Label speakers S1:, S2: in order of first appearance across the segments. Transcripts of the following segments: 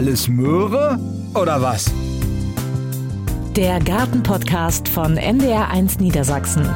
S1: alles Möhre oder was?
S2: Der Gartenpodcast von NDR1 Niedersachsen.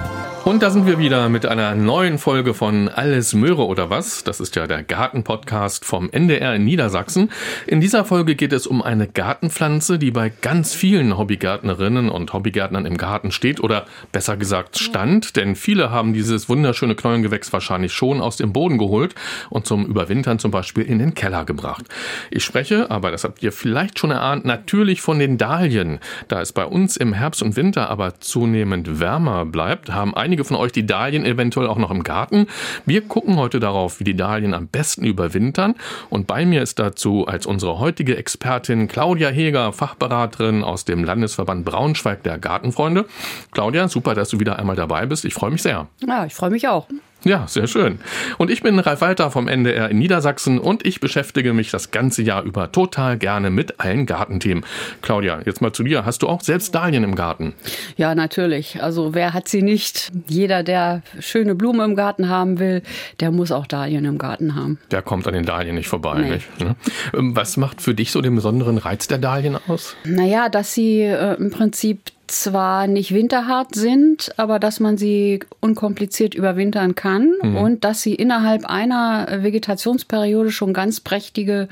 S3: Und da sind wir wieder mit einer neuen Folge von Alles Möhre oder was. Das ist ja der Gartenpodcast vom NDR in Niedersachsen. In dieser Folge geht es um eine Gartenpflanze, die bei ganz vielen Hobbygärtnerinnen und Hobbygärtnern im Garten steht oder besser gesagt stand, denn viele haben dieses wunderschöne Knollengewächs wahrscheinlich schon aus dem Boden geholt und zum Überwintern zum Beispiel in den Keller gebracht. Ich spreche, aber das habt ihr vielleicht schon erahnt, natürlich von den Dahlien. Da es bei uns im Herbst und Winter aber zunehmend wärmer bleibt, haben einige einige von euch die Dahlien eventuell auch noch im Garten. Wir gucken heute darauf, wie die Dahlien am besten überwintern. Und bei mir ist dazu als unsere heutige Expertin Claudia Heger, Fachberaterin aus dem Landesverband Braunschweig der Gartenfreunde. Claudia, super, dass du wieder einmal dabei bist. Ich freue mich sehr.
S4: Ja, ich freue mich auch.
S3: Ja, sehr schön. Und ich bin Ralf Walter vom NDR in Niedersachsen und ich beschäftige mich das ganze Jahr über total gerne mit allen Gartenthemen. Claudia, jetzt mal zu dir. Hast du auch selbst Dahlien im Garten?
S4: Ja, natürlich. Also wer hat sie nicht? Jeder, der schöne Blumen im Garten haben will, der muss auch Dahlien im Garten haben.
S3: Der kommt an den Dahlien nicht vorbei. Nee. Nicht? Ne? Ähm, was macht für dich so den besonderen Reiz der Dahlien aus?
S4: Naja, dass sie äh, im Prinzip zwar nicht winterhart sind, aber dass man sie unkompliziert überwintern kann mhm. und dass sie innerhalb einer Vegetationsperiode schon ganz prächtige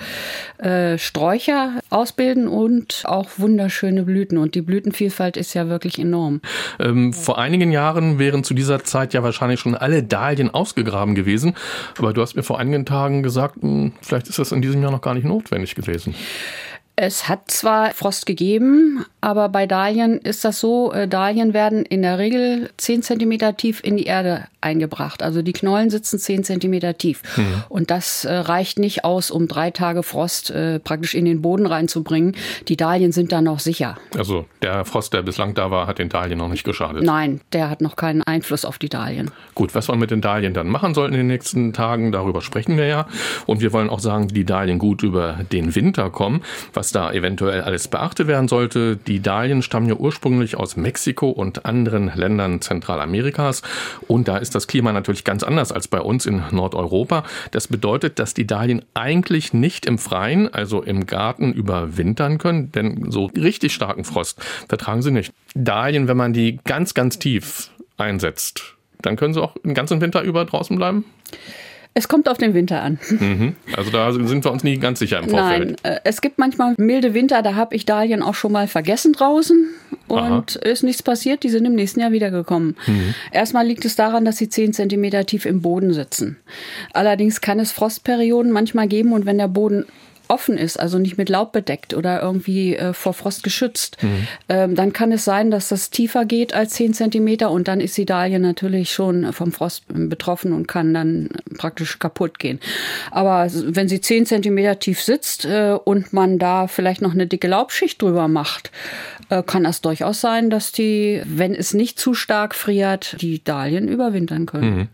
S4: äh, Sträucher ausbilden und auch wunderschöne Blüten. Und die Blütenvielfalt ist ja wirklich enorm.
S3: Ähm, vor einigen Jahren wären zu dieser Zeit ja wahrscheinlich schon alle Dahlien ausgegraben gewesen. Aber du hast mir vor einigen Tagen gesagt, mh, hm, vielleicht ist das in diesem Jahr noch gar nicht notwendig gewesen.
S4: Es hat zwar Frost gegeben, aber bei Dahlien ist das so, äh, Dahlien werden in der Regel 10 cm tief in die Erde eingebracht. Also die Knollen sitzen 10 cm tief. Mhm. Und das äh, reicht nicht aus, um drei Tage Frost äh, praktisch in den Boden reinzubringen. Die Dahlien sind da noch sicher.
S3: Also der Frost, der bislang da war, hat den Dahlien noch nicht geschadet?
S4: Nein, der hat noch keinen Einfluss auf die Dahlien.
S3: Gut, was wir mit den Dahlien dann machen sollten in den nächsten Tagen, darüber sprechen wir ja. Und wir wollen auch sagen, die Dahlien gut über den Winter kommen. Was was da eventuell alles beachtet werden sollte. Die Dahlien stammen ja ursprünglich aus Mexiko und anderen Ländern Zentralamerikas. Und da ist das Klima natürlich ganz anders als bei uns in Nordeuropa. Das bedeutet, dass die Dahlien eigentlich nicht im Freien, also im Garten, überwintern können, denn so richtig starken Frost vertragen sie nicht. Dahlien, wenn man die ganz, ganz tief einsetzt, dann können sie auch den ganzen Winter über draußen bleiben?
S4: Es kommt auf den Winter an.
S3: Mhm. Also da sind wir uns nie ganz sicher im Vorfeld.
S4: Nein, äh, es gibt manchmal milde Winter, da habe ich Dahlien auch schon mal vergessen draußen und Aha. ist nichts passiert. Die sind im nächsten Jahr wiedergekommen. Mhm. Erstmal liegt es daran, dass sie 10 cm tief im Boden sitzen. Allerdings kann es Frostperioden manchmal geben und wenn der Boden offen ist, also nicht mit Laub bedeckt oder irgendwie äh, vor Frost geschützt, mhm. ähm, dann kann es sein, dass das tiefer geht als 10 Zentimeter und dann ist die Dahlie natürlich schon vom Frost betroffen und kann dann praktisch kaputt gehen. Aber wenn sie 10 Zentimeter tief sitzt äh, und man da vielleicht noch eine dicke Laubschicht drüber macht, äh, kann das durchaus sein, dass die, wenn es nicht zu stark friert, die Dahlien überwintern können. Mhm.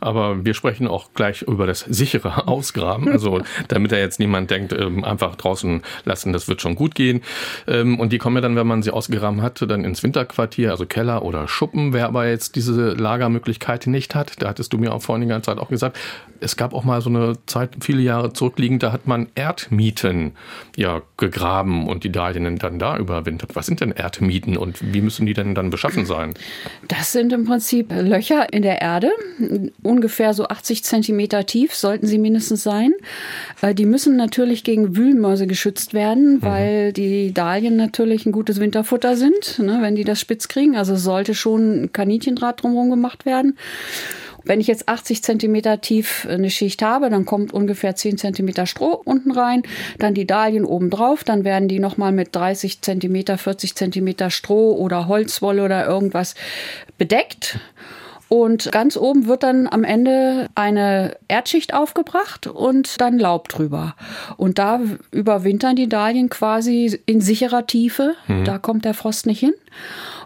S3: Aber wir sprechen auch gleich über das sichere Ausgraben. Also damit da jetzt niemand denkt, ähm, einfach draußen lassen, das wird schon gut gehen. Ähm, und die kommen ja dann, wenn man sie ausgegraben hat, dann ins Winterquartier, also Keller oder Schuppen. Wer aber jetzt diese Lagermöglichkeit nicht hat, da hattest du mir auch vor einiger Zeit auch gesagt, es gab auch mal so eine Zeit, viele Jahre zurückliegend, da hat man Erdmieten ja gegraben und die Dahlien dann da überwintert. Was sind denn Erdmieten und wie müssen die denn dann beschaffen sein?
S4: Das sind im Prinzip Löcher in der Erde, ungefähr so 80 Zentimeter tief sollten sie mindestens sein. Äh, die müssen natürlich gegen Wühlmäuse geschützt werden, mhm. weil die Dahlien natürlich ein gutes Winterfutter sind, ne, wenn die das spitz kriegen. Also sollte schon Kaninchendraht drumherum gemacht werden. Wenn ich jetzt 80 Zentimeter tief eine Schicht habe, dann kommt ungefähr 10 Zentimeter Stroh unten rein, dann die Dahlien oben drauf, dann werden die nochmal mit 30 Zentimeter, 40 Zentimeter Stroh oder Holzwolle oder irgendwas bedeckt. Und ganz oben wird dann am Ende eine Erdschicht aufgebracht und dann Laub drüber. Und da überwintern die Dahlien quasi in sicherer Tiefe. Mhm. Da kommt der Frost nicht hin.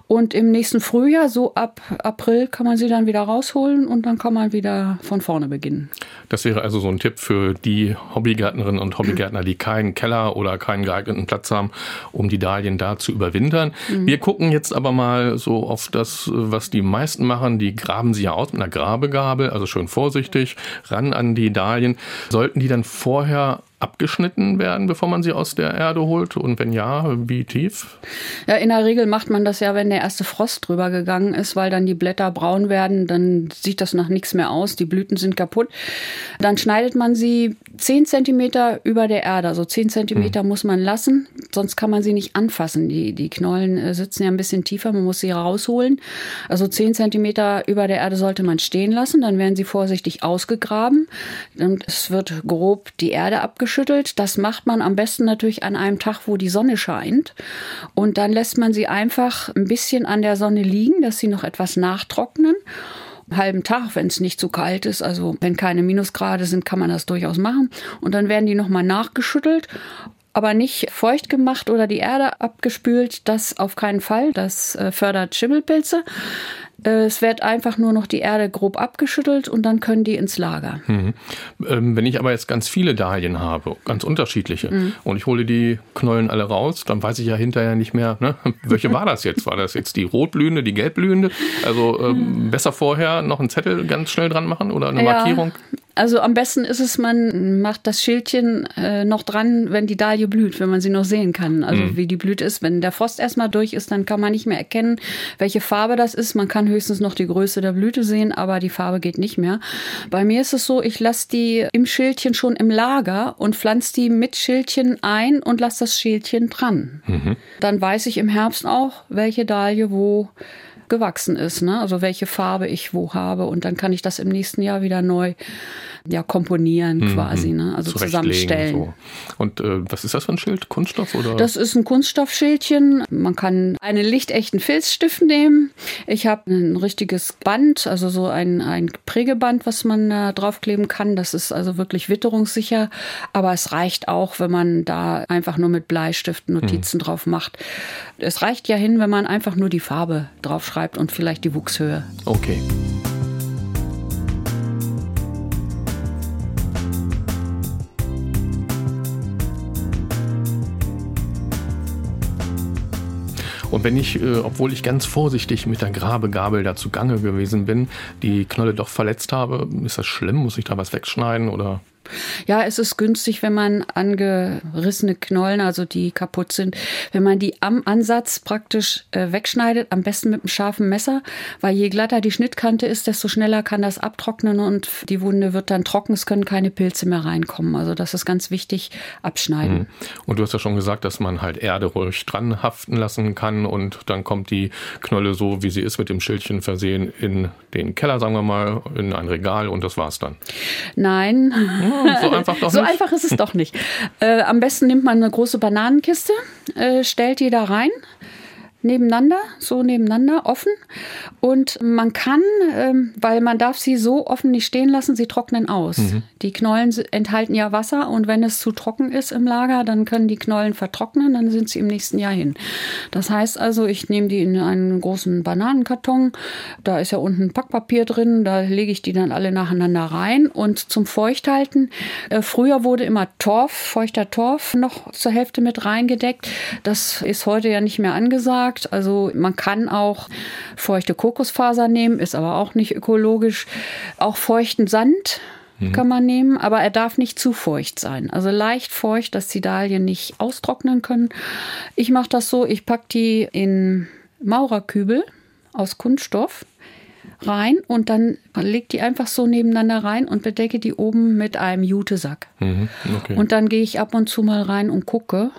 S4: Und im nächsten Frühjahr, so ab April, kann man sie dann wieder rausholen und dann kann man wieder von vorne beginnen.
S3: Das wäre also so ein Tipp für die Hobbygärtnerinnen und Hobbygärtner, die keinen Keller oder keinen geeigneten Platz haben, um die Dahlien da zu überwintern. Mhm. Wir gucken jetzt aber mal so auf das, was die meisten machen. Die graben sie ja aus mit einer Grabegabel, also schön vorsichtig, ran an die Dahlien. Sollten die dann vorher abgeschnitten werden, bevor man sie aus der Erde holt? Und wenn ja, wie tief?
S4: Ja, in der Regel macht man das ja, wenn der erste Frost drüber gegangen ist, weil dann die Blätter braun werden, dann sieht das nach nichts mehr aus, die Blüten sind kaputt. Dann schneidet man sie 10 Zentimeter über der Erde, also 10 Zentimeter hm. muss man lassen, sonst kann man sie nicht anfassen. Die, die Knollen äh, sitzen ja ein bisschen tiefer, man muss sie rausholen. Also 10 Zentimeter über der Erde sollte man stehen lassen, dann werden sie vorsichtig ausgegraben und es wird grob die Erde abgeschnitten abgeschüttelt. Das macht man am besten natürlich an einem Tag, wo die Sonne scheint. Und dann lässt man sie einfach ein bisschen an der Sonne liegen, dass sie noch etwas nachtrocknen halben Tag, wenn es nicht zu kalt ist. Also wenn keine Minusgrade sind, kann man das durchaus machen. Und dann werden die nochmal nachgeschüttelt aber nicht feucht gemacht oder die Erde abgespült. Das auf keinen Fall. Das äh, fördert Schimmelpilze. Äh, es wird einfach nur noch die Erde grob abgeschüttelt und dann können die ins Lager.
S3: Mhm. Ähm, wenn ich aber jetzt ganz viele Dahlien habe, ganz unterschiedliche, mhm. und ich hole die Knollen alle raus, dann weiß ich ja hinterher nicht mehr, ne? welche war das jetzt? War das jetzt die rotblühende, die gelbblühende? Also ähm, mhm. besser vorher noch einen Zettel ganz schnell dran machen oder eine ja, Markierung?
S4: Also am besten ist es, man macht das Schildchen äh, noch dran, wenn die Dahlie blüht, wenn man sie noch sehen kann. Also mhm. wie die blüht ist. Wenn der Frost erstmal durch ist, dann kann man nicht mehr erkennen, welche Farbe das ist. Man kann höchstens noch die Größe der Blüte sehen, aber die Farbe geht nicht mehr. Bei mir ist es so, ich lasse die im Schildchen schon im Lager und pflanze die mit Schildchen ein und lasse das Schildchen dran. Mhm. Dann weiß ich im Herbst auch, welche Dahlie wo gewachsen ist. Ne? Also welche Farbe ich wo habe. Und dann kann ich das im nächsten Jahr wieder neu ja, komponieren mhm. quasi, ne? also zusammenstellen. So.
S3: Und äh, was ist das für ein Schild? Kunststoff oder?
S4: Das ist ein Kunststoffschildchen. Man kann einen lichtechten Filzstift nehmen. Ich habe ein richtiges Band, also so ein, ein Prägeband, was man da draufkleben kann. Das ist also wirklich witterungssicher. Aber es reicht auch, wenn man da einfach nur mit Bleistift Notizen mhm. drauf macht. Es reicht ja hin, wenn man einfach nur die Farbe draufschreibt und vielleicht die Wuchshöhe.
S3: Okay. Und wenn ich, äh, obwohl ich ganz vorsichtig mit der Grabegabel da zugange gewesen bin, die Knolle doch verletzt habe, ist das schlimm? Muss ich da was wegschneiden oder?
S4: Ja, es ist günstig, wenn man angerissene Knollen, also die kaputt sind, wenn man die am Ansatz praktisch äh, wegschneidet, am besten mit einem scharfen Messer, weil je glatter die Schnittkante ist, desto schneller kann das abtrocknen und die Wunde wird dann trocken, es können keine Pilze mehr reinkommen. Also das ist ganz wichtig, abschneiden. Mhm.
S3: Und du hast ja schon gesagt, dass man halt Erde ruhig dran haften lassen kann und dann kommt die Knolle so, wie sie ist, mit dem Schildchen versehen, in den Keller, sagen wir mal, in ein Regal und das war's dann.
S4: Nein. Mhm
S3: so einfach doch
S4: So einfach ist es doch nicht. Äh, am besten nimmt man eine große Bananenkiste, äh, stellt die da rein nebeneinander, so nebeneinander, offen. Und man kann, ähm, weil man darf sie so offen nicht stehen lassen, sie trocknen aus. Mhm. Die Knollen enthalten ja Wasser und wenn es zu trocken ist im Lager, dann können die Knollen vertrocknen, dann sind sie im nächsten Jahr hin. Das heißt also, ich nehme die in einen großen Bananenkarton, da ist ja unten Packpapier drin, da lege ich die dann alle nacheinander rein und zum Feuchthalten, äh, früher wurde immer Torf, feuchter Torf noch zur Hälfte mit reingedeckt. Das ist heute ja nicht mehr angesagt gesagt. Also man kann auch feuchte Kokosfaser nehmen, ist aber auch nicht ökologisch. Auch feuchten Sand mhm. kann man nehmen, aber er darf nicht zu feucht sein. Also leicht feucht, dass die Dahlien nicht austrocknen können. Ich mache das so, ich packe die in Maurerkübel aus Kunststoff rein und dann lege die einfach so nebeneinander rein und bedecke die oben mit einem Jutesack. Mhm, okay. Und dann gehe ich ab und zu mal rein und gucke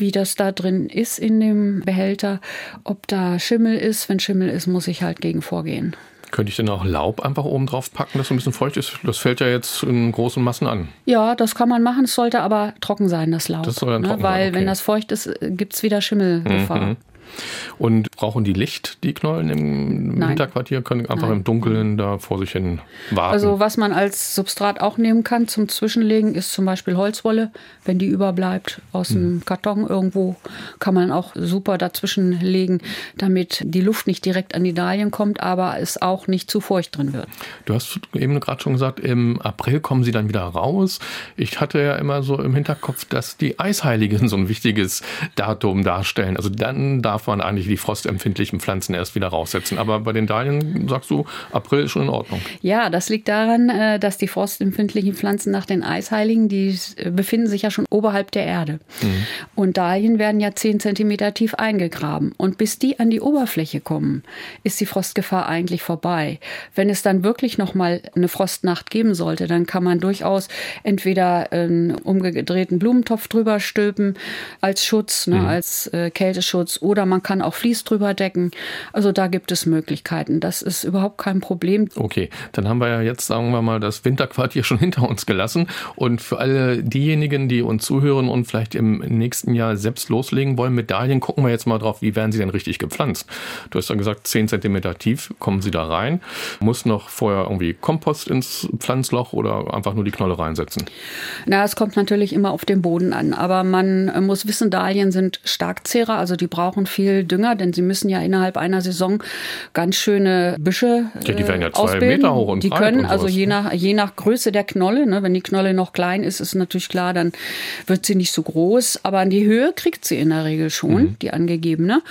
S4: wie das da drin ist in dem Behälter, ob da Schimmel ist. Wenn Schimmel ist, muss ich halt gegen vorgehen.
S3: Könnte ich denn auch Laub einfach oben drauf packen, das so ein bisschen feucht ist? Das fällt ja jetzt in großen Massen an.
S4: Ja, das kann man machen. Es sollte aber trocken sein, das Laub. Das soll dann ne? trocken Weil, sein, okay. wenn das feucht ist, gibt es wieder Schimmelgefahr. Mhm.
S3: Und brauchen die Licht, die Knollen im Nein. Winterquartier, können einfach Nein. im Dunkeln da vor sich hin warten?
S4: Also was man als Substrat auch nehmen kann zum Zwischenlegen, ist zum Beispiel Holzwolle. Wenn die überbleibt aus dem hm. Karton irgendwo, kann man auch super dazwischen legen, damit die Luft nicht direkt an die Dahlien kommt, aber es auch nicht zu feucht drin wird.
S3: Du hast eben gerade schon gesagt, im April kommen sie dann wieder raus. Ich hatte ja immer so im Hinterkopf, dass die Eisheiligen so ein wichtiges Datum darstellen. Also dann darf darf man eigentlich die frostempfindlichen Pflanzen erst wieder raussetzen. Aber bei den Dahlien sagst du, April ist schon in Ordnung.
S4: Ja, das liegt daran, äh, dass die frostempfindlichen Pflanzen nach den Eisheiligen, die äh, befinden sich ja schon oberhalb der Erde. Mhm. Und Dahlien werden ja 10 Zentimeter tief eingegraben. Und bis die an die Oberfläche kommen, ist die Frostgefahr eigentlich vorbei. Wenn es dann wirklich noch mal eine Frostnacht geben sollte, dann kann man durchaus entweder einen umgedrehten Blumentopf drüber stülpen als Schutz, ne, mhm. als äh, Kälteschutz, oder man kann auch Vlies drüber decken. Also da gibt es Möglichkeiten. Das ist überhaupt kein Problem.
S3: Okay, dann haben wir ja jetzt, sagen wir mal, das Winterquartier schon hinter uns gelassen. Und für alle diejenigen, die uns zuhören und vielleicht im nächsten Jahr selbst loslegen wollen mit Dahlien, gucken wir jetzt mal drauf, wie werden sie denn richtig gepflanzt. Du hast ja gesagt, 10 Zentimeter tief kommen sie da rein. Muss noch vorher irgendwie Kompost ins Pflanzloch oder einfach nur die Knolle reinsetzen?
S4: Na, es kommt natürlich immer auf den Boden an. Aber man muss wissen, Dahlien sind Starkzehrer, also die brauchen viel Dünger, denn sie müssen ja innerhalb einer Saison ganz schöne Büsche
S3: ja, die werden ja zwei
S4: ausbilden.
S3: Meter hoch und
S4: Die können,
S3: und
S4: also je nach, je nach Größe der Knolle, ne, wenn die Knolle noch klein ist, ist natürlich klar, dann wird sie nicht so groß. Aber an die Höhe kriegt sie in der Regel schon, mhm. die angegebene.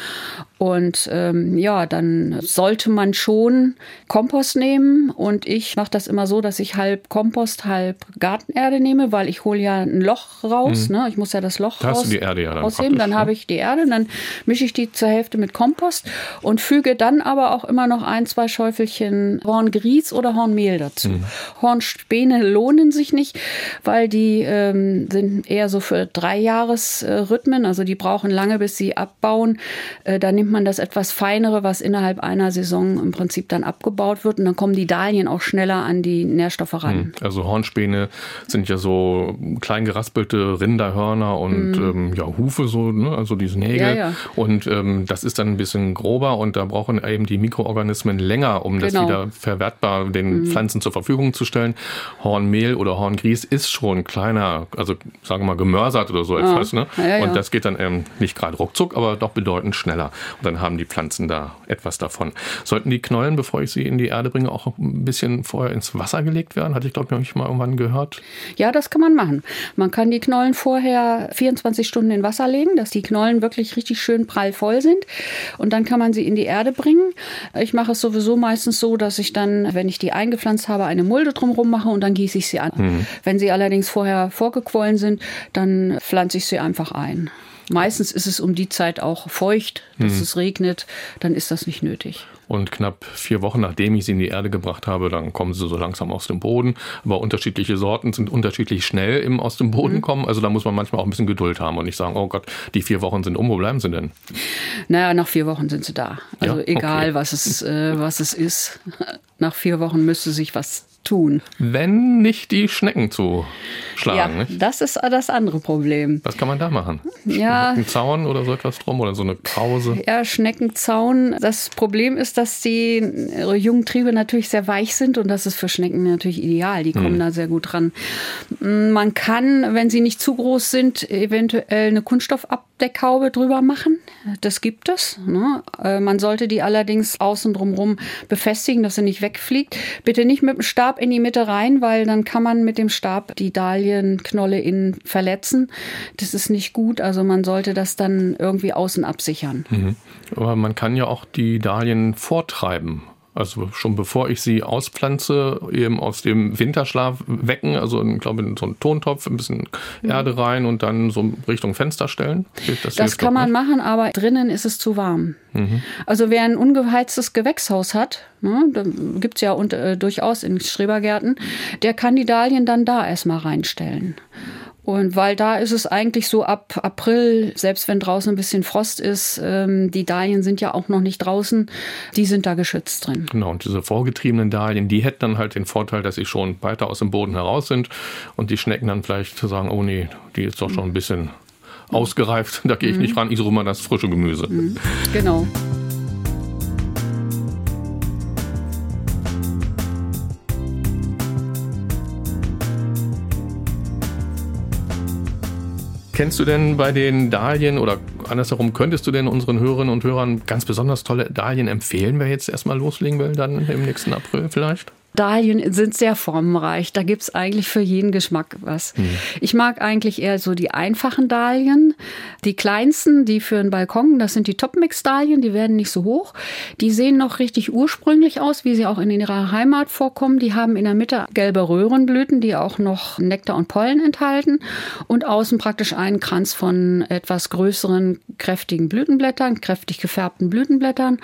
S4: Und ähm, ja, dann sollte man schon Kompost nehmen. Und ich mache das immer so, dass ich halb Kompost, halb Gartenerde nehme, weil ich hole ja ein Loch raus. Mhm. Ne? Ich muss ja das Loch
S3: da
S4: raus,
S3: die Erde ja dann
S4: rausheben. Dann ne? habe ich die Erde, dann mische ich die zur Hälfte mit Kompost und füge dann aber auch immer noch ein, zwei Schäufelchen Horngrieß oder Hornmehl dazu. Mhm. Hornspäne lohnen sich nicht, weil die ähm, sind eher so für drei Jahresrhythmen. Also die brauchen lange, bis sie abbauen. Äh, da nimmt nimmt man das etwas feinere, was innerhalb einer Saison im Prinzip dann abgebaut wird und dann kommen die Dahlien auch schneller an die Nährstoffe ran. Hm,
S3: also Hornspäne sind ja so klein geraspelte Rinderhörner und mm. ähm, ja, Hufe, so, ne? also diese Nägel. Ja, ja. Und ähm, das ist dann ein bisschen grober und da brauchen eben die Mikroorganismen länger, um genau. das wieder verwertbar den mm. Pflanzen zur Verfügung zu stellen. Hornmehl oder Horngrieß ist schon kleiner, also sagen wir mal gemörsert oder so ah. etwas. Ne? Ja, und das geht dann ähm, nicht gerade ruckzuck, aber doch bedeutend schneller. Dann haben die Pflanzen da etwas davon. Sollten die Knollen, bevor ich sie in die Erde bringe, auch ein bisschen vorher ins Wasser gelegt werden? Hatte ich, glaube ich, mal irgendwann gehört.
S4: Ja, das kann man machen. Man kann die Knollen vorher 24 Stunden in Wasser legen, dass die Knollen wirklich richtig schön prall voll sind. Und dann kann man sie in die Erde bringen. Ich mache es sowieso meistens so, dass ich dann, wenn ich die eingepflanzt habe, eine Mulde drumherum mache und dann gieße ich sie an. Mhm. Wenn sie allerdings vorher vorgequollen sind, dann pflanze ich sie einfach ein. Meistens ist es um die Zeit auch feucht, dass hm. es regnet, dann ist das nicht nötig.
S3: Und knapp vier Wochen nachdem ich sie in die Erde gebracht habe, dann kommen sie so langsam aus dem Boden. Aber unterschiedliche Sorten sind unterschiedlich schnell im aus dem Boden mhm. kommen. Also da muss man manchmal auch ein bisschen Geduld haben und nicht sagen, oh Gott, die vier Wochen sind um, wo bleiben sie denn?
S4: Naja, nach vier Wochen sind sie da. Also ja, egal, okay. was, es, äh, was es ist. Nach vier Wochen müsste sich was tun.
S3: Wenn nicht die Schnecken zu schlagen.
S4: Ja, nicht? das ist das andere Problem.
S3: Was kann man da machen?
S4: Ja.
S3: Ein Zaun oder so etwas drum oder so eine Krause?
S4: Ja, Schneckenzaun. Das Problem ist, dass die jungen Triebe natürlich sehr weich sind und das ist für Schnecken natürlich ideal. Die kommen hm. da sehr gut ran. Man kann, wenn sie nicht zu groß sind, eventuell eine Kunststoffabdeckhaube drüber machen. Das gibt es. Ne? Äh, man sollte die allerdings außen drumherum befestigen, dass sie nicht wegfliegt. Bitte nicht mit dem Stab in die Mitte rein, weil dann kann man mit dem Stab die Dahlienknolle innen verletzen. Das ist nicht gut. Also man sollte das dann irgendwie außen absichern.
S3: Mhm. Aber man kann ja auch die Dahlien vortreiben. Also schon bevor ich sie auspflanze, eben aus dem Winterschlaf wecken, also ich glaube in so einen Tontopf, ein bisschen mhm. Erde rein und dann so Richtung Fenster stellen.
S4: Das, das kann man nicht. machen, aber drinnen ist es zu warm. Mhm. Also wer ein ungeheiztes Gewächshaus hat, ne, da gibt es ja und, äh, durchaus in Schrebergärten, der kann die Dahlien dann da erstmal reinstellen. Und weil da ist es eigentlich so ab April, selbst wenn draußen ein bisschen Frost ist, ähm, die Dahlien sind ja auch noch nicht draußen, die sind da geschützt drin.
S3: Genau, und diese vorgetriebenen Dahlien, die hätten dann halt den Vorteil, dass sie schon weiter aus dem Boden heraus sind und die Schnecken dann vielleicht sagen, oh nee, die ist doch schon ein bisschen ausgereift, da gehe ich mhm. nicht ran, ich suche mal das frische Gemüse. Mhm.
S4: Genau.
S3: Kennst du denn bei den Dahlien oder andersherum, könntest du denn unseren Hörerinnen und Hörern ganz besonders tolle Dahlien empfehlen, wer jetzt erstmal loslegen will, dann im nächsten April vielleicht?
S4: Dahlien sind sehr formenreich. Da gibt es eigentlich für jeden Geschmack was. Mhm. Ich mag eigentlich eher so die einfachen Dahlien. Die kleinsten, die für einen Balkon, das sind die Topmix-Dahlien, die werden nicht so hoch. Die sehen noch richtig ursprünglich aus, wie sie auch in ihrer Heimat vorkommen. Die haben in der Mitte gelbe Röhrenblüten, die auch noch Nektar und Pollen enthalten. Und außen praktisch einen Kranz von etwas größeren, kräftigen Blütenblättern, kräftig gefärbten Blütenblättern.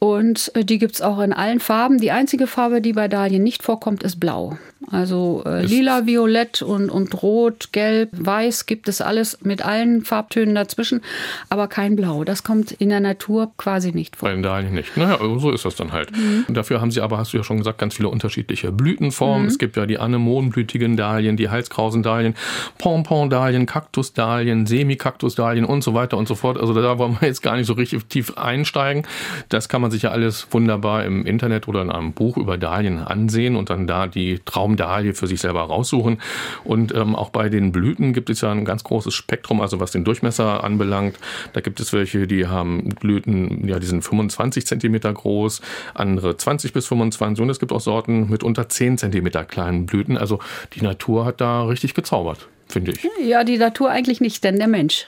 S4: Und äh, die gibt es auch in allen Farben. Die einzige Farbe, die bei Dahlien nicht vorkommt, ist blau. Also äh, lila, violett und, und rot, gelb, weiß gibt es alles mit allen Farbtönen dazwischen, aber kein Blau. Das kommt in der Natur quasi nicht vor.
S3: Bei den Dahlien nicht. Naja, so ist das dann halt. Mhm. Dafür haben sie aber, hast du ja schon gesagt, ganz viele unterschiedliche Blütenformen. Mhm. Es gibt ja die anemonenblütigen Dahlien, die Halskrausendahlien, Pompon-Dahlien, Kaktusdahlien, Semikaktusdahlien und so weiter und so fort. Also da wollen wir jetzt gar nicht so richtig tief einsteigen. Das kann man sich ja alles wunderbar im Internet oder in einem Buch über Dahlien ansehen und dann da die Traum Traumdahlie für sich selber raussuchen. Und ähm, auch bei den Blüten gibt es ja ein ganz großes Spektrum, also was den Durchmesser anbelangt. Da gibt es welche, die haben Blüten, ja, die sind 25 Zentimeter groß, andere 20 bis 25 und es gibt auch Sorten mit unter 10 Zentimeter kleinen Blüten. Also die Natur hat da richtig gezaubert finde ich.
S4: Ja, die Natur eigentlich nicht, denn der Mensch.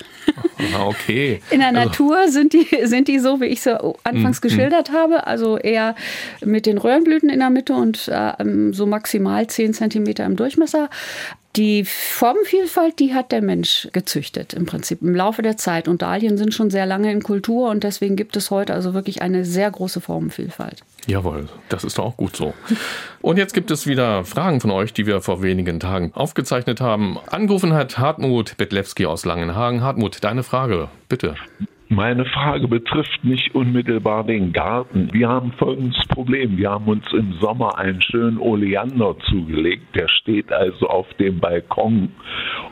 S3: Okay.
S4: In der also. Natur sind die, sind die so, wie ich sie anfangs mm, geschildert mm. habe, also eher mit den Röhrenblüten in der Mitte und äh, so maximal 10 cm im Durchmesser. Die Formenvielfalt, die hat der Mensch gezüchtet im Prinzip im Laufe der Zeit. Und Dahlien sind schon sehr lange in Kultur und deswegen gibt es heute also wirklich eine sehr große Formenvielfalt.
S3: Jawohl, das ist doch auch gut so. Und jetzt gibt es wieder Fragen von euch, die wir vor wenigen Tagen aufgezeichnet haben. Angerufen hat Hartmut Betlewski aus Langenhagen. Hartmut, deine Frage, bitte.
S5: Meine Frage betrifft nicht unmittelbar den Garten. Wir haben folgendes Problem. Wir haben uns im Sommer einen schönen Oleander zugelegt. Der steht also auf dem Balkon.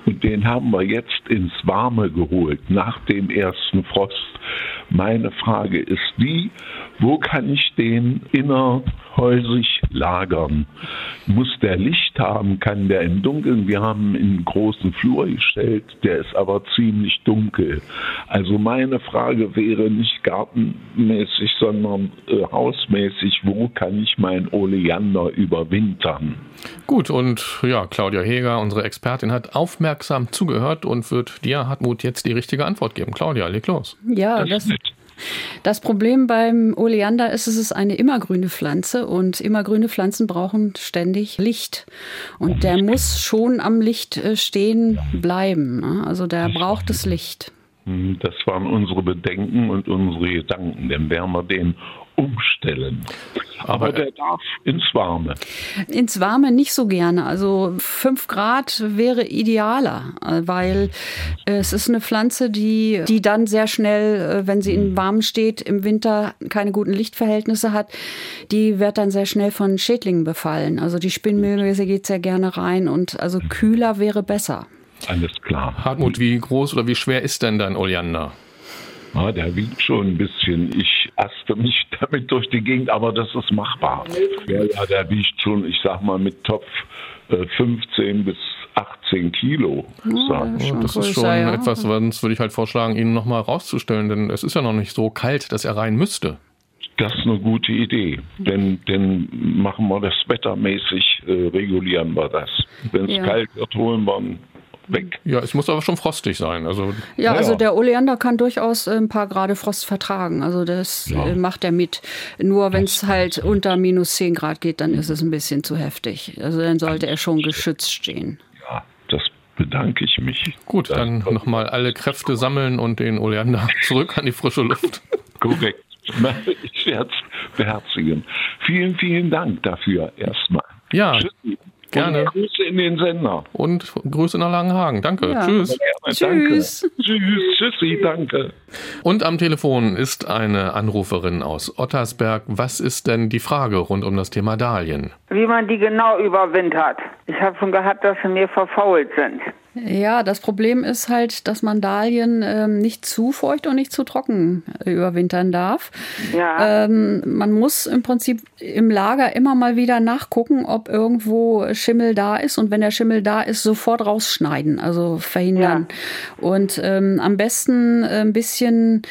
S5: Und den haben wir jetzt ins Warme geholt nach dem ersten Frost. Meine Frage ist die, wo kann ich den innerhäusig lagern? Muss der Licht haben? Kann der im Dunkeln? Wir haben einen großen Flur gestellt, der ist aber ziemlich dunkel. Also meine Frage wäre nicht gartenmäßig, sondern äh, hausmäßig, wo kann ich mein Oleander überwintern?
S3: Gut, und ja, Claudia Heger, unsere Expertin, hat aufmerksam zugehört und wird dir, Hartmut, jetzt die richtige Antwort geben. Claudia, leg los.
S4: Ja, das, das Problem beim Oleander ist, es ist eine immergrüne Pflanze und immergrüne Pflanzen brauchen ständig Licht. Und der muss schon am Licht äh, stehen bleiben. Ne? Also der braucht das Licht.
S5: Hm, das waren unsere Bedenken und unsere Gedanken. Denn werden wir den umstellen. Aber, Aber der darf ins Warme.
S4: Ins Warme nicht so gerne. Also 5 Grad wäre idealer, weil es ist eine Pflanze, die, die dann sehr schnell, äh, wenn sie in Warmen steht, im Winter keine guten Lichtverhältnisse hat, die wird dann sehr schnell von Schädlingen befallen. Also die Spinnmilbe geht sehr gerne rein und also kühler wäre besser.
S5: Alles klar.
S3: Hartmut, wie groß oder wie schwer ist denn dein Oleander?
S5: Ja, der wiegt schon ein bisschen. Ich aste mich damit durch die Gegend, aber das ist machbar. Ja, ja der wiegt schon, ich sag mal, mit Topf äh, 15 bis 18 Kilo.
S3: Ja, das ist schon ja. etwas, sonst würde ich halt vorschlagen, ihn nochmal rauszustellen, denn es ist ja noch nicht so kalt, dass er rein müsste.
S5: Das ist eine gute Idee, denn, denn machen wir das wettermäßig, äh, regulieren wir das. Wenn es ja. kalt wird, holen wir einen weg.
S3: Ja, es muss aber schon frostig sein. Also,
S4: ja, also der Oleander kann durchaus ein paar Grad Frost vertragen. Also das ja. Äh, macht er mit. Nur wenn es halt unter minus 10 Grad geht, dann ist es ein bisschen zu heftig. Also dann sollte er schon geschützt stehen.
S5: Ja, das bedanke ich mich.
S3: Gut, dann nochmal alle Kräfte sammeln und den Oleander zurück an die frische Luft.
S5: Korrekt. Ich werde es beherzigen. Vielen, vielen Dank dafür erstmal.
S3: Ja, Tschüssi. Gerne. Und
S5: Grüße in den Sender.
S3: Und Grüße nach Langenhagen. Danke. Ja. Tschüss.
S4: Tschüss.
S5: Danke. Tschüss. Tschüssi. Danke.
S3: Und am Telefon ist eine Anruferin aus Ottersberg. Was ist denn die Frage rund um das Thema Dahlien?
S6: Wie man die genau überwintert. Ich habe schon gehabt, dass sie mir verfault sind.
S4: Ja, das Problem ist halt, dass man Dahlien ähm, nicht zu feucht und nicht zu trocken überwintern darf.
S6: Ja.
S4: Ähm, man muss im Prinzip im Lager immer mal wieder nachgucken, ob irgendwo Schimmel da ist und wenn der Schimmel da ist, sofort rausschneiden, also verhindern. Und ähm, am besten ein bisschen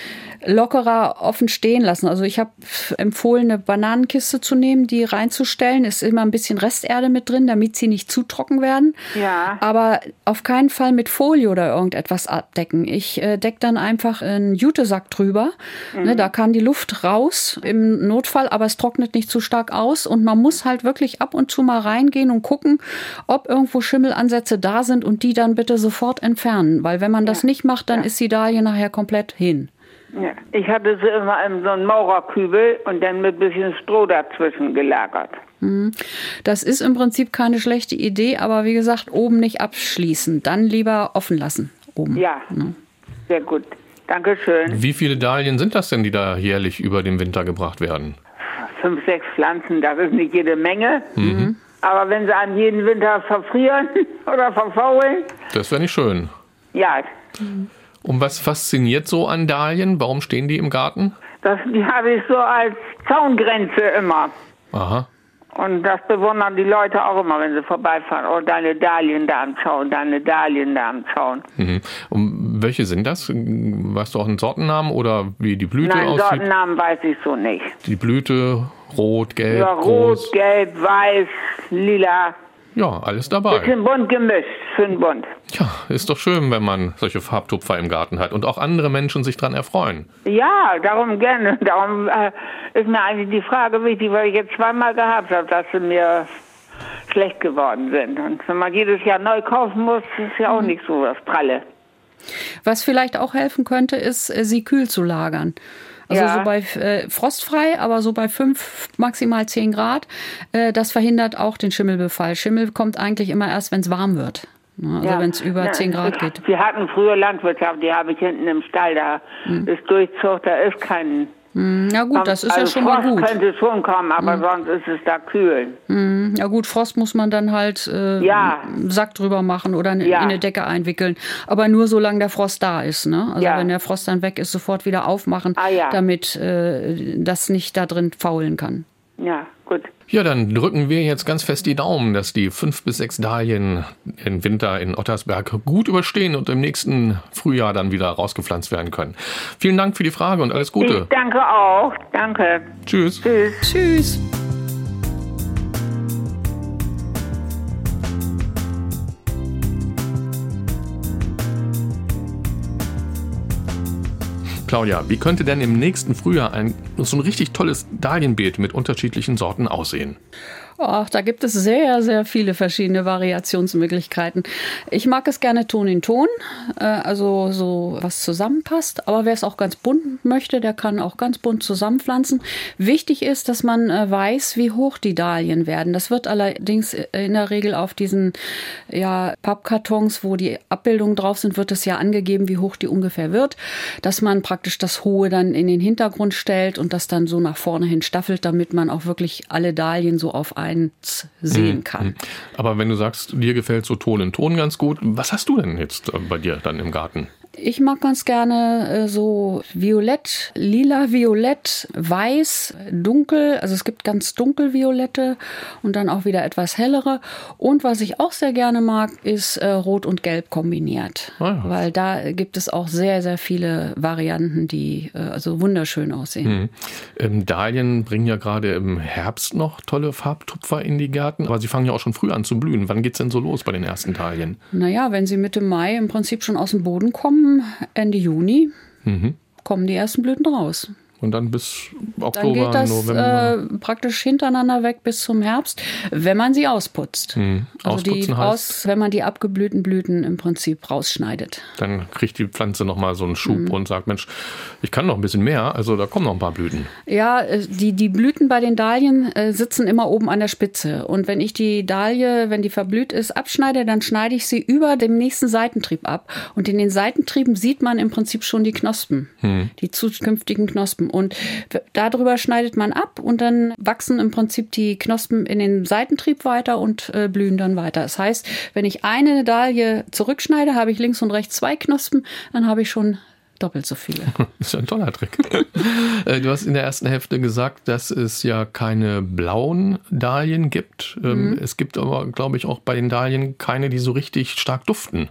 S4: lockerer offen stehen lassen. Also ich habe empfohlen, eine Bananenkiste zu nehmen, die reinzustellen. Ist immer ein bisschen Resterde mit drin, damit sie nicht zu trocken werden.
S6: Ja.
S4: Aber auf keinen Fall mit Folie oder irgendetwas abdecken. Ich äh, decke dann einfach einen Jutesack drüber. Ne, da kann die Luft raus im Notfall, aber es trocknet nicht zu stark aus. Und man muss halt wirklich ab und zu mal reingehen und gucken, ob irgendwo Schimmelansätze da sind und die dann bitte sofort entfernen. Weil wenn man das nicht macht, dann ist die Dahlie nachher komplett hin.
S6: ja. Ich hatte sie immer in so einem Maurerkübel und dann mit bisschen Stroh dazwischen gelagert.
S4: Das ist im Prinzip keine schlechte Idee, aber wie gesagt, oben nicht abschließen. Dann lieber offen lassen. Oben.
S6: Ja. Sehr gut. Dankeschön.
S3: Wie viele Dahlien sind das denn, die da jährlich über den Winter gebracht werden?
S6: Fünf, sechs Pflanzen, das ist nicht jede Menge. Aber wenn sie an jeden Winter verfrieren oder verfaulen,
S3: Das wäre nicht schön.
S6: ja,
S3: Und was fasziniert so an Dahlien? Warum stehen die im Garten?
S6: das, die habe ich so als Zaungrenze immer.
S3: Aha.
S6: Und das bewundern die Leute auch immer, wenn sie vorbeifahren. Oh, deine Dahlien da am Zaun, deine Dahlien da am Zaun.
S3: Mhm. Und welche sind das? Weißt du auch einen Sortennamen oder wie die Blüte
S6: Nein,
S3: aussieht?
S6: Sortennamen weiß ich so nicht.
S3: Die Blüte, rot, gelb,
S6: Ja, rot,
S3: groß.
S6: gelb, weiß, lila.
S3: Ja, alles dabei.
S6: Bisschen bunt gemischt, schön bunt.
S3: Ja, ist doch schön, wenn man solche Farbtupfer im Garten hat und auch andere Menschen sich dran erfreuen.
S6: Ja, darum gerne. Darum äh, ist mir eigentlich die Frage wichtig, weil ich jetzt zweimal gehabt habe, dass sie mir schlecht geworden sind. Und wenn man jedes Jahr neu kaufen muss, ist ja auch nicht so das Pralle.
S4: Was vielleicht auch helfen könnte, ist, äh, sie kühl zu lagern. Also
S6: Ja.
S4: so bei äh, frostfrei, aber so bei 5, maximal 10 Grad. Äh, das verhindert auch den Schimmelbefall. Schimmel kommt eigentlich immer erst, wenn es warm wird. Ne? Also
S6: Ja.
S4: wenn es über
S6: Ja,
S4: 10 Grad geht.
S6: Wir hatten früher Landwirtschaft, die habe ich hinten im Stall, da ist Durchzug, da ist kein...
S4: Hm, Ja gut, das ist ja
S6: also
S4: schon mal
S6: Frost
S4: gut.
S6: könnte schon kommen, aber sonst ist es da kühl.
S4: Hm, Ja gut, Frost muss man dann halt äh,
S6: Ja.
S4: einen Sack drüber machen oder in,
S6: Ja.
S4: in eine Decke einwickeln. Aber nur solange der Frost da ist. Ne? Also
S6: Ja.
S4: wenn der Frost dann weg ist, sofort wieder aufmachen,
S6: Ah, ja.
S4: damit äh, das nicht da drin faulen kann.
S6: Ja, gut.
S3: Ja, dann drücken wir jetzt ganz fest die Daumen, dass die fünf bis sechs Dahlien im Winter in Ottersberg gut überstehen und im nächsten Frühjahr dann wieder rausgepflanzt werden können. Vielen Dank für die Frage und alles
S6: Ich
S3: Gute.
S6: danke auch. Danke.
S3: Tschüss.
S6: Tschüss.
S4: Tschüss.
S3: Claudia, wie könnte denn im nächsten Frühjahr ein so ein richtig tolles Dahlienbeet mit unterschiedlichen Sorten aussehen?
S4: Ach, da gibt es sehr, sehr viele verschiedene Variationsmöglichkeiten. Ich mag es gerne Ton in Ton, äh, also so was zusammenpasst. Aber wer es auch ganz bunt möchte, der kann auch ganz bunt zusammenpflanzen. Wichtig ist, dass man äh, weiß, wie hoch die Dahlien werden. Das wird allerdings äh, in der Regel auf diesen ja, Pappkartons, wo die Abbildungen drauf sind, wird es ja angegeben, wie hoch die ungefähr wird. Dass man praktisch das Hohe dann in den Hintergrund stellt und das dann so nach vorne hin staffelt, damit man auch wirklich alle Dahlien so auf eins sehen kann.
S3: Aber wenn du sagst, dir gefällt so Ton in Ton ganz gut, was hast du denn jetzt äh, bei dir dann im Garten?
S4: Ich mag ganz gerne äh, so violett, lila, violett, weiß, dunkel. Also es gibt ganz dunkelviolette und dann auch wieder etwas hellere. Und was ich auch sehr gerne mag, ist äh, rot und gelb kombiniert.
S3: Ja.
S4: Weil da gibt es auch sehr, sehr viele Varianten, die äh, also wunderschön aussehen.
S3: Ähm, Dahlien bringen ja gerade im Herbst noch tolle Farbtupfer in die Gärten, aber sie fangen ja auch schon früh an zu blühen. Wann geht's denn so los bei den ersten Dahlien?
S4: Naja, wenn sie Mitte Mai im Prinzip schon aus dem Boden kommen, Ende Juni, kommen die ersten Blüten raus.
S3: Und dann bis
S4: Dann
S3: Oktober,
S4: geht das
S3: November.
S4: äh, praktisch hintereinander weg bis zum Herbst, wenn man sie ausputzt. Also die aus, wenn man die abgeblühten Blüten im Prinzip rausschneidet.
S3: dann kriegt die Pflanze nochmal so einen Schub
S4: Mhm.
S3: und sagt, Mensch, ich kann noch ein bisschen mehr, also da kommen noch ein paar Blüten.
S4: Ja, äh, die, die Blüten bei den Dahlien äh, sitzen immer oben an der Spitze. Und wenn ich die Dahlie, wenn die verblüht ist, abschneide, dann schneide ich sie über dem nächsten Seitentrieb ab. Und in den Seitentrieben sieht man im Prinzip schon die Knospen, die zukünftigen Knospen. Knospen. Und darüber schneidet man ab und dann wachsen im Prinzip die Knospen in den Seitentrieb weiter und äh, blühen dann weiter. Das heißt, wenn ich eine Dahlie zurückschneide, habe ich links und rechts zwei Knospen, dann habe ich schon doppelt so viele.
S3: Das ist ja ein toller Trick. Äh, du hast in der ersten Hälfte gesagt, dass es ja keine blauen Dahlien gibt. Ähm, mhm. Es gibt aber, glaube ich, auch bei den Dahlien keine, die so richtig stark duften.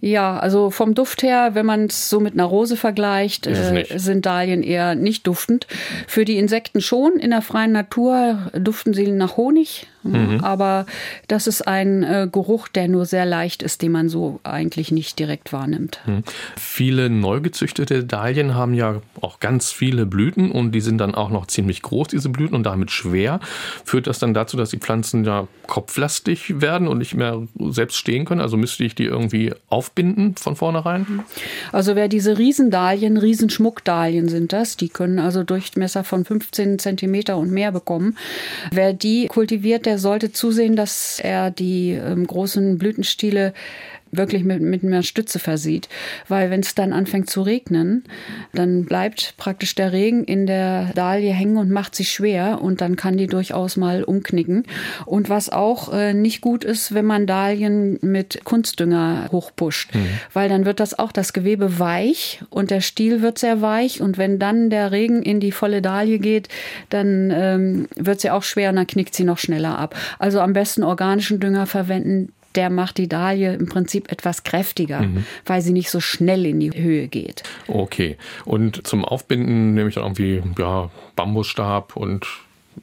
S4: Ja, also vom Duft her, wenn man es so mit einer Rose vergleicht, äh, sind Dahlien eher nicht duftend. Für die Insekten schon. In der freien Natur duften sie nach Honig, Mhm. Aber das ist ein äh, Geruch, der nur sehr leicht ist, den man so eigentlich nicht direkt wahrnimmt.
S3: Mhm. Viele neu gezüchtete Dahlien haben ja auch ganz viele Blüten und die sind dann auch noch ziemlich groß, diese Blüten, und damit schwer. Führt das dann dazu, dass die Pflanzen ja kopflastig werden und nicht mehr selbst stehen können? Also müsste ich die irgendwie aufbinden von vornherein?
S4: Also wer diese Riesendahlien, Riesenschmuckdahlien sind das, die können also Durchmesser von 15 Zentimeter und mehr bekommen. Wer die kultiviert, der der sollte zusehen, dass er die ähm, großen Blütenstiele wirklich mit, mit mehr Stütze versieht. Weil wenn es dann anfängt zu regnen, dann bleibt praktisch der Regen in der Dahlie hängen und macht sie schwer und dann kann die durchaus mal umknicken. Und was auch äh, nicht gut ist, wenn man Dahlien mit Kunstdünger hochpusht, mhm. weil dann wird das auch das Gewebe weich und der Stiel wird sehr weich und wenn dann der Regen in die volle Dahlie geht, dann ähm, wird sie auch schwer und dann knickt sie noch schneller ab. Also am besten organischen Dünger verwenden, der macht die Dahlie im Prinzip etwas kräftiger, mhm. weil sie nicht so schnell in die Höhe geht.
S3: Okay. Und zum Aufbinden nehme ich dann irgendwie ja, Bambusstab und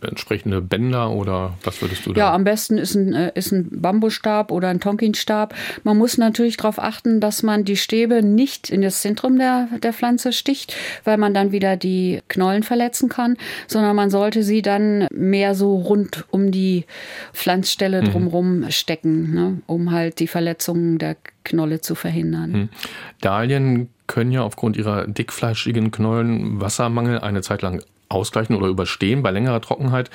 S3: entsprechende Bänder oder was würdest du da?
S4: Ja, am besten ist ein, äh, ist ein Bambusstab oder ein Tonkinstab. Man muss natürlich darauf achten, dass man die Stäbe nicht in das Zentrum der, der Pflanze sticht, weil man dann wieder die Knollen verletzen kann, sondern man sollte sie dann mehr so rund um die Pflanzstelle drumherum mhm. stecken, ne, um halt die Verletzungen der Knolle zu verhindern. Mhm.
S3: Dahlien können ja aufgrund ihrer dickfleischigen Knollen Wassermangel eine Zeit lang ausgleichen oder überstehen. Bei längerer Trockenheit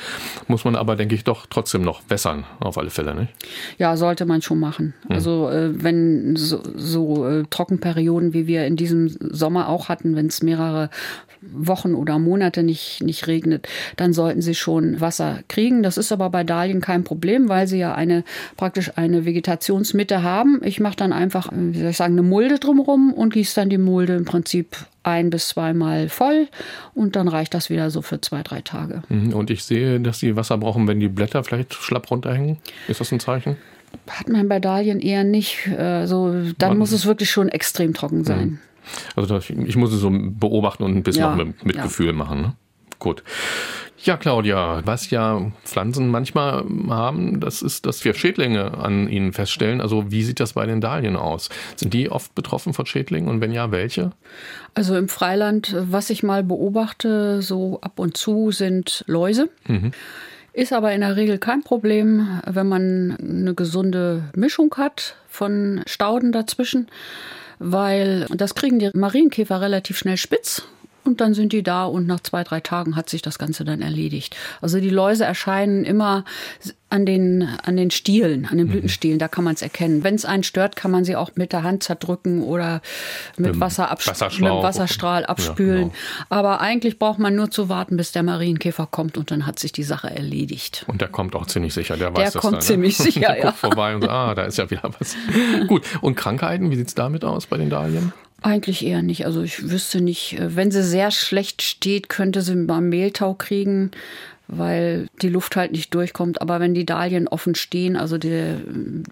S3: muss man aber, denke ich, doch trotzdem noch wässern, auf alle Fälle, nicht?
S4: Ja, sollte man schon machen. Hm. Also äh, wenn so, so äh, Trockenperioden, wie wir in diesem Sommer auch hatten, wenn es mehrere Wochen oder Monate nicht, nicht regnet, dann sollten sie schon Wasser kriegen. Das ist aber bei Dahlien kein Problem, weil sie ja eine praktisch eine Vegetationsmitte haben. Ich mache dann einfach, wie soll ich sagen, eine Mulde drumherum und gieße dann die Mulde im Prinzip ein bis zweimal voll und dann reicht das wieder so für zwei, drei Tage.
S3: Mhm. Und ich sehe, dass sie Wasser brauchen, wenn die Blätter vielleicht schlapp runterhängen. Ist das ein Zeichen?
S4: Hat man bei Dahlien eher nicht. Also dann Warten. muss es wirklich schon extrem trocken sein. Mhm.
S3: Also ich muss es so beobachten und ein bisschen ja, mit, mit ja. Gefühl machen. Ne? Gut. Ja, Claudia, was ja Pflanzen manchmal haben, das ist, dass wir Schädlinge an ihnen feststellen. Also wie sieht das bei den Dahlien aus? Sind die oft betroffen von Schädlingen und wenn ja, welche?
S4: Also im Freiland, was ich mal beobachte, so ab und zu sind Läuse. Mhm. Ist aber in der Regel kein Problem, wenn man eine gesunde Mischung hat von Stauden dazwischen, weil das kriegen die Marienkäfer relativ schnell spitz und dann sind die da und nach zwei, drei Tagen hat sich das Ganze dann erledigt. Also die Läuse erscheinen immer an den, an den Stielen, an den mhm. Blütenstielen, da kann man es erkennen. Wenn es einen stört, kann man sie auch mit der Hand zerdrücken oder mit, Wasser mit Wasserstrahl abspülen. Ja, genau. Aber eigentlich braucht man nur zu warten, bis der Marienkäfer kommt und dann hat sich die Sache erledigt.
S3: Und der kommt auch ziemlich sicher, der weiß der
S4: das kommt dann, ne? ziemlich ne? sicher,
S3: der ja. vorbei und so, ah, da ist ja wieder was. Gut, und Krankheiten, wie sieht es damit aus bei den Dahlien?
S4: Eigentlich eher nicht. Also ich wüsste nicht, äh, wenn sie sehr schlecht steht, könnte sie mal Mehltau kriegen, weil die Luft halt nicht durchkommt. Aber wenn die Dahlien offen stehen, also die,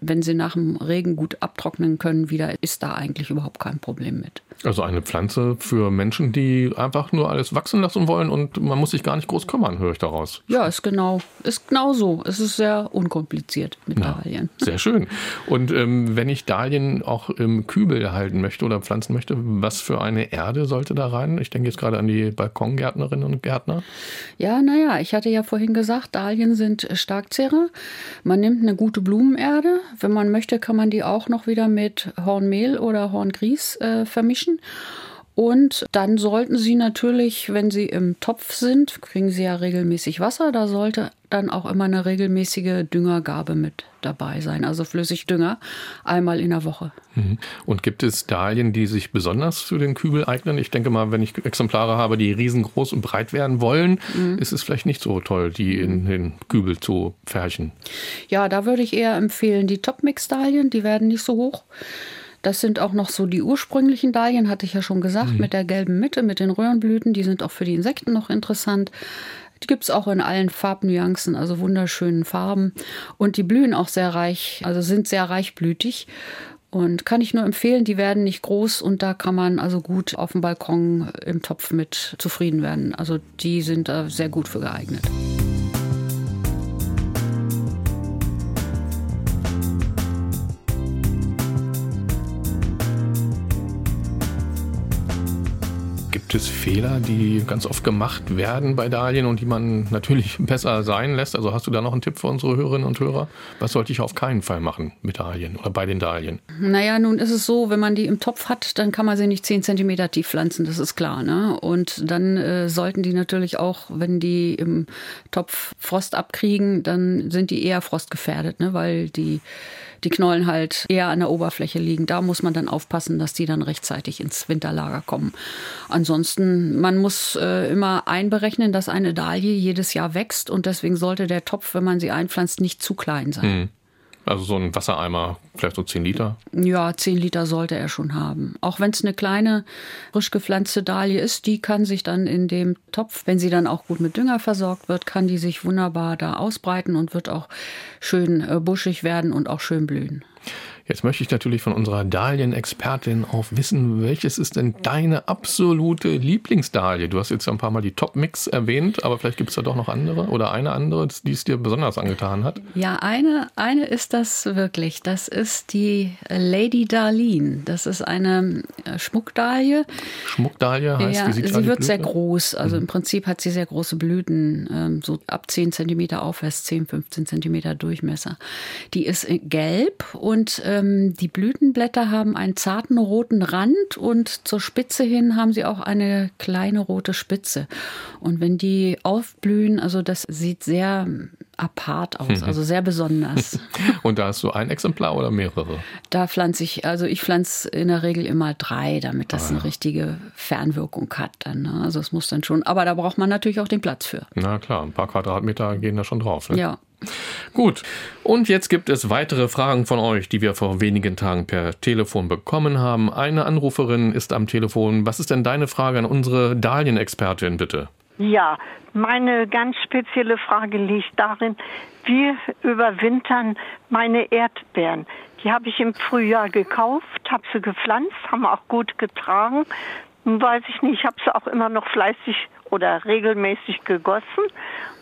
S4: wenn sie nach dem Regen gut abtrocknen können, wieder ist da eigentlich überhaupt kein Problem mit.
S3: Also eine Pflanze für Menschen, die einfach nur alles wachsen lassen wollen und man muss sich gar nicht groß kümmern, höre ich daraus.
S4: Ja, ist genau, ist genau so. Es ist sehr unkompliziert mit ja, Dahlien.
S3: Sehr schön. Und ähm, wenn ich Dahlien auch im Kübel halten möchte oder pflanzen möchte, was für eine Erde sollte da rein? Ich denke jetzt gerade an die Balkongärtnerinnen und Gärtner.
S4: Ja, naja, ich hatte ja vorhin gesagt, Dahlien sind Starkzehrer. Man nimmt eine gute Blumenerde. Wenn man möchte, kann man die auch noch wieder mit Hornmehl oder Horngrieß äh, vermischen. Und dann sollten Sie natürlich, wenn Sie im Topf sind, kriegen Sie ja regelmäßig Wasser, da sollte dann auch immer eine regelmäßige Düngergabe mit dabei sein, also Flüssigdünger einmal in der Woche.
S3: Mhm. Und gibt es Dahlien, die sich besonders für den Kübel eignen? Ich denke mal, wenn ich Exemplare habe, die riesengroß und breit werden wollen, mhm. ist es vielleicht nicht so toll, die in den Kübel zu färchen.
S4: Ja, da würde ich eher empfehlen, die Topmix-Dahlien, die werden nicht so hoch. Das sind auch noch so die ursprünglichen Dahlien, hatte ich ja schon gesagt, mhm. mit der gelben Mitte, mit den Röhrenblüten. Die sind auch für die Insekten noch interessant. Die gibt es auch in allen Farbnuancen, also wunderschönen Farben. Und die blühen auch sehr reich, also sind sehr reichblütig. Und kann ich nur empfehlen, die werden nicht groß und da kann man also gut auf dem Balkon im Topf mit zufrieden werden. Also die sind da sehr gut für geeignet.
S3: Gibt es Fehler, die ganz oft gemacht werden bei Dahlien und die man natürlich besser sein lässt? Also hast du da noch einen Tipp für unsere Hörerinnen und Hörer? Was sollte ich auf keinen Fall machen mit Dahlien oder bei den Dahlien?
S4: Naja, nun ist es so, wenn man die im Topf hat, dann kann man sie nicht 10 cm tief pflanzen, das ist klar. Ne? Und dann äh, sollten die natürlich auch, wenn die im Topf Frost abkriegen, dann sind die eher frostgefährdet, ne? weil die die Knollen halt eher an der Oberfläche liegen. Da muss man dann aufpassen, dass die dann rechtzeitig ins Winterlager kommen. Ansonsten, man muss äh, immer einberechnen, dass eine Dahlie jedes Jahr wächst und deswegen sollte der Topf, wenn man sie einpflanzt, nicht zu klein sein.
S3: Mhm. Also so ein Wassereimer, vielleicht so 10 Liter?
S4: Ja, 10 Liter sollte er schon haben. Auch wenn es eine kleine, frisch gepflanzte Dahlie ist, die kann sich dann in dem Topf, wenn sie dann auch gut mit Dünger versorgt wird, kann die sich wunderbar da ausbreiten und wird auch schön äh, buschig werden und auch schön blühen.
S3: Jetzt möchte ich natürlich von unserer Dahlien-Expertin auch wissen, welches ist denn deine absolute Lieblingsdahlie? Du hast jetzt ja ein paar Mal die Top-Mix erwähnt, aber vielleicht gibt es da doch noch andere oder eine andere, die es dir besonders angetan hat.
S4: Ja, eine, eine ist das wirklich. Das ist die Lady Darlene. Das ist eine äh, Schmuckdahlie.
S3: Schmuckdahlie heißt,
S4: ja, wie sieht sie wird sehr groß. Also mhm. im Prinzip hat sie sehr große Blüten, ähm, so ab 10 cm aufwärts, 10, 15 cm Durchmesser. Die ist gelb und ähm, die Blütenblätter haben einen zarten roten Rand und zur Spitze hin haben sie auch eine kleine rote Spitze. Und wenn die aufblühen, also das sieht sehr apart aus, mhm. also sehr besonders.
S3: Und da hast du ein Exemplar oder mehrere?
S4: Da pflanze ich, also ich pflanze in der Regel immer drei, damit das ah, ja. eine richtige Fernwirkung hat dann. Ne? Also es muss dann schon, aber da braucht man natürlich auch den Platz für.
S3: Na klar, ein paar Quadratmeter gehen da schon drauf. Ne?
S4: Ja.
S3: Gut, und jetzt gibt es weitere Fragen von euch, die wir vor wenigen Tagen per Telefon bekommen haben. Eine Anruferin ist am Telefon. Was ist denn deine Frage an unsere Dahlien-Expertin, bitte?
S7: Ja, meine ganz spezielle Frage liegt darin, wie überwintern meine Erdbeeren. Die habe ich im Frühjahr gekauft, habe sie gepflanzt, haben auch gut getragen. Nun weiß ich nicht, ich habe sie auch immer noch fleißig oder regelmäßig gegossen.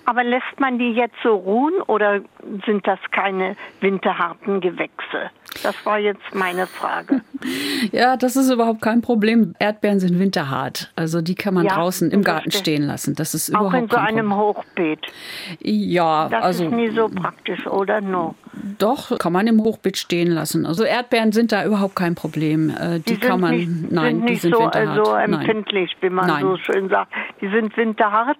S7: Aber lässt man die jetzt so ruhen oder sind das keine winterharten Gewächse? Das war jetzt meine Frage.
S4: Ja, das ist überhaupt kein Problem. Erdbeeren sind winterhart. Also die kann man ja, draußen im Garten stehen lassen. Das ist überhaupt
S7: Auch in so einem Hochbeet.
S4: Ja,
S7: das
S4: also.
S7: ist nie so praktisch, oder no?
S4: Doch, kann man im Hochbeet stehen lassen. Also Erdbeeren sind da überhaupt kein Problem. Äh, die, die kann man,
S7: nicht,
S4: nein,
S7: sind
S4: die sind
S7: so,
S4: winterhart.
S7: so empfindlich, nein. wie man nein. so schön sagt. Die sind winterhart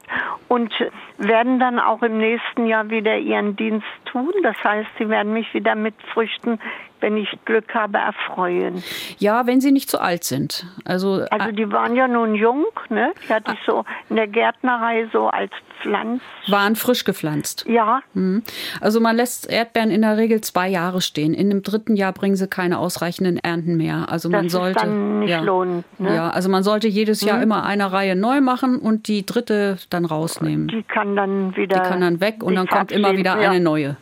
S7: und werden dann auch im nächsten Jahr wieder ihren Dienst tun. Das heißt, sie werden mich wieder mit Früchten wenn ich Glück habe, erfreuen.
S4: Ja, wenn sie nicht zu alt sind. Also,
S7: also die waren ja nun jung, ne? Die hatte ich so in der Gärtnerei so als Pflanz.
S4: Waren frisch gepflanzt.
S7: Ja.
S4: Mhm. Also man lässt Erdbeeren in der Regel zwei Jahre stehen. In dem dritten Jahr bringen sie keine ausreichenden Ernten mehr. Also man
S7: das
S4: sollte.
S7: Ist dann nicht
S4: ja,
S7: lohnend, ne?
S4: Ja, also man sollte jedes Jahr mhm. immer eine Reihe neu machen und die dritte dann rausnehmen.
S7: Die kann dann wieder.
S4: Die kann dann weg und dann kommt immer wieder ja. eine neue.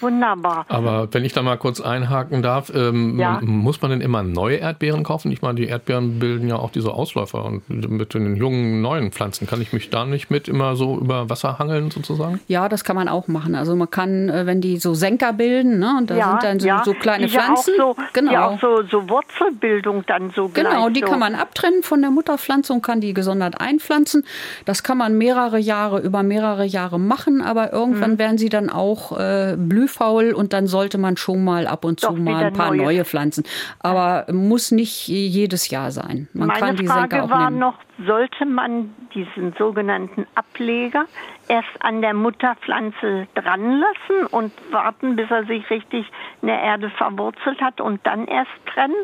S7: Wunderbar.
S3: Aber wenn ich da mal kurz einhaken darf, ähm, ja. muss man denn immer neue Erdbeeren kaufen? Ich meine, die Erdbeeren bilden ja auch diese Ausläufer und mit den jungen neuen Pflanzen kann ich mich da nicht mit immer so über Wasser hangeln sozusagen?
S4: Ja, das kann man auch machen. Also man kann, äh, wenn die so Senker bilden, ne, und da ja, sind dann so, ja. so kleine die Pflanzen,
S7: ja auch so, genau, ja auch so, so Wurzelbildung dann so
S4: genau, die
S7: so.
S4: kann man abtrennen von der Mutterpflanze und kann die gesondert einpflanzen. Das kann man mehrere Jahre über mehrere Jahre machen, aber irgendwann mhm. werden sie dann auch äh, blühfähig frühfaul und dann sollte man schon mal ab und zu
S7: Doch
S4: mal ein paar
S7: neue.
S4: neue pflanzen. Aber muss nicht jedes Jahr sein. Man
S7: Meine
S4: kann die
S7: Frage
S4: Senke auch
S7: war
S4: nehmen.
S7: noch, sollte man diesen sogenannten Ableger erst an der Mutterpflanze dran lassen und warten, bis er sich richtig in der Erde verwurzelt hat und dann erst trennen?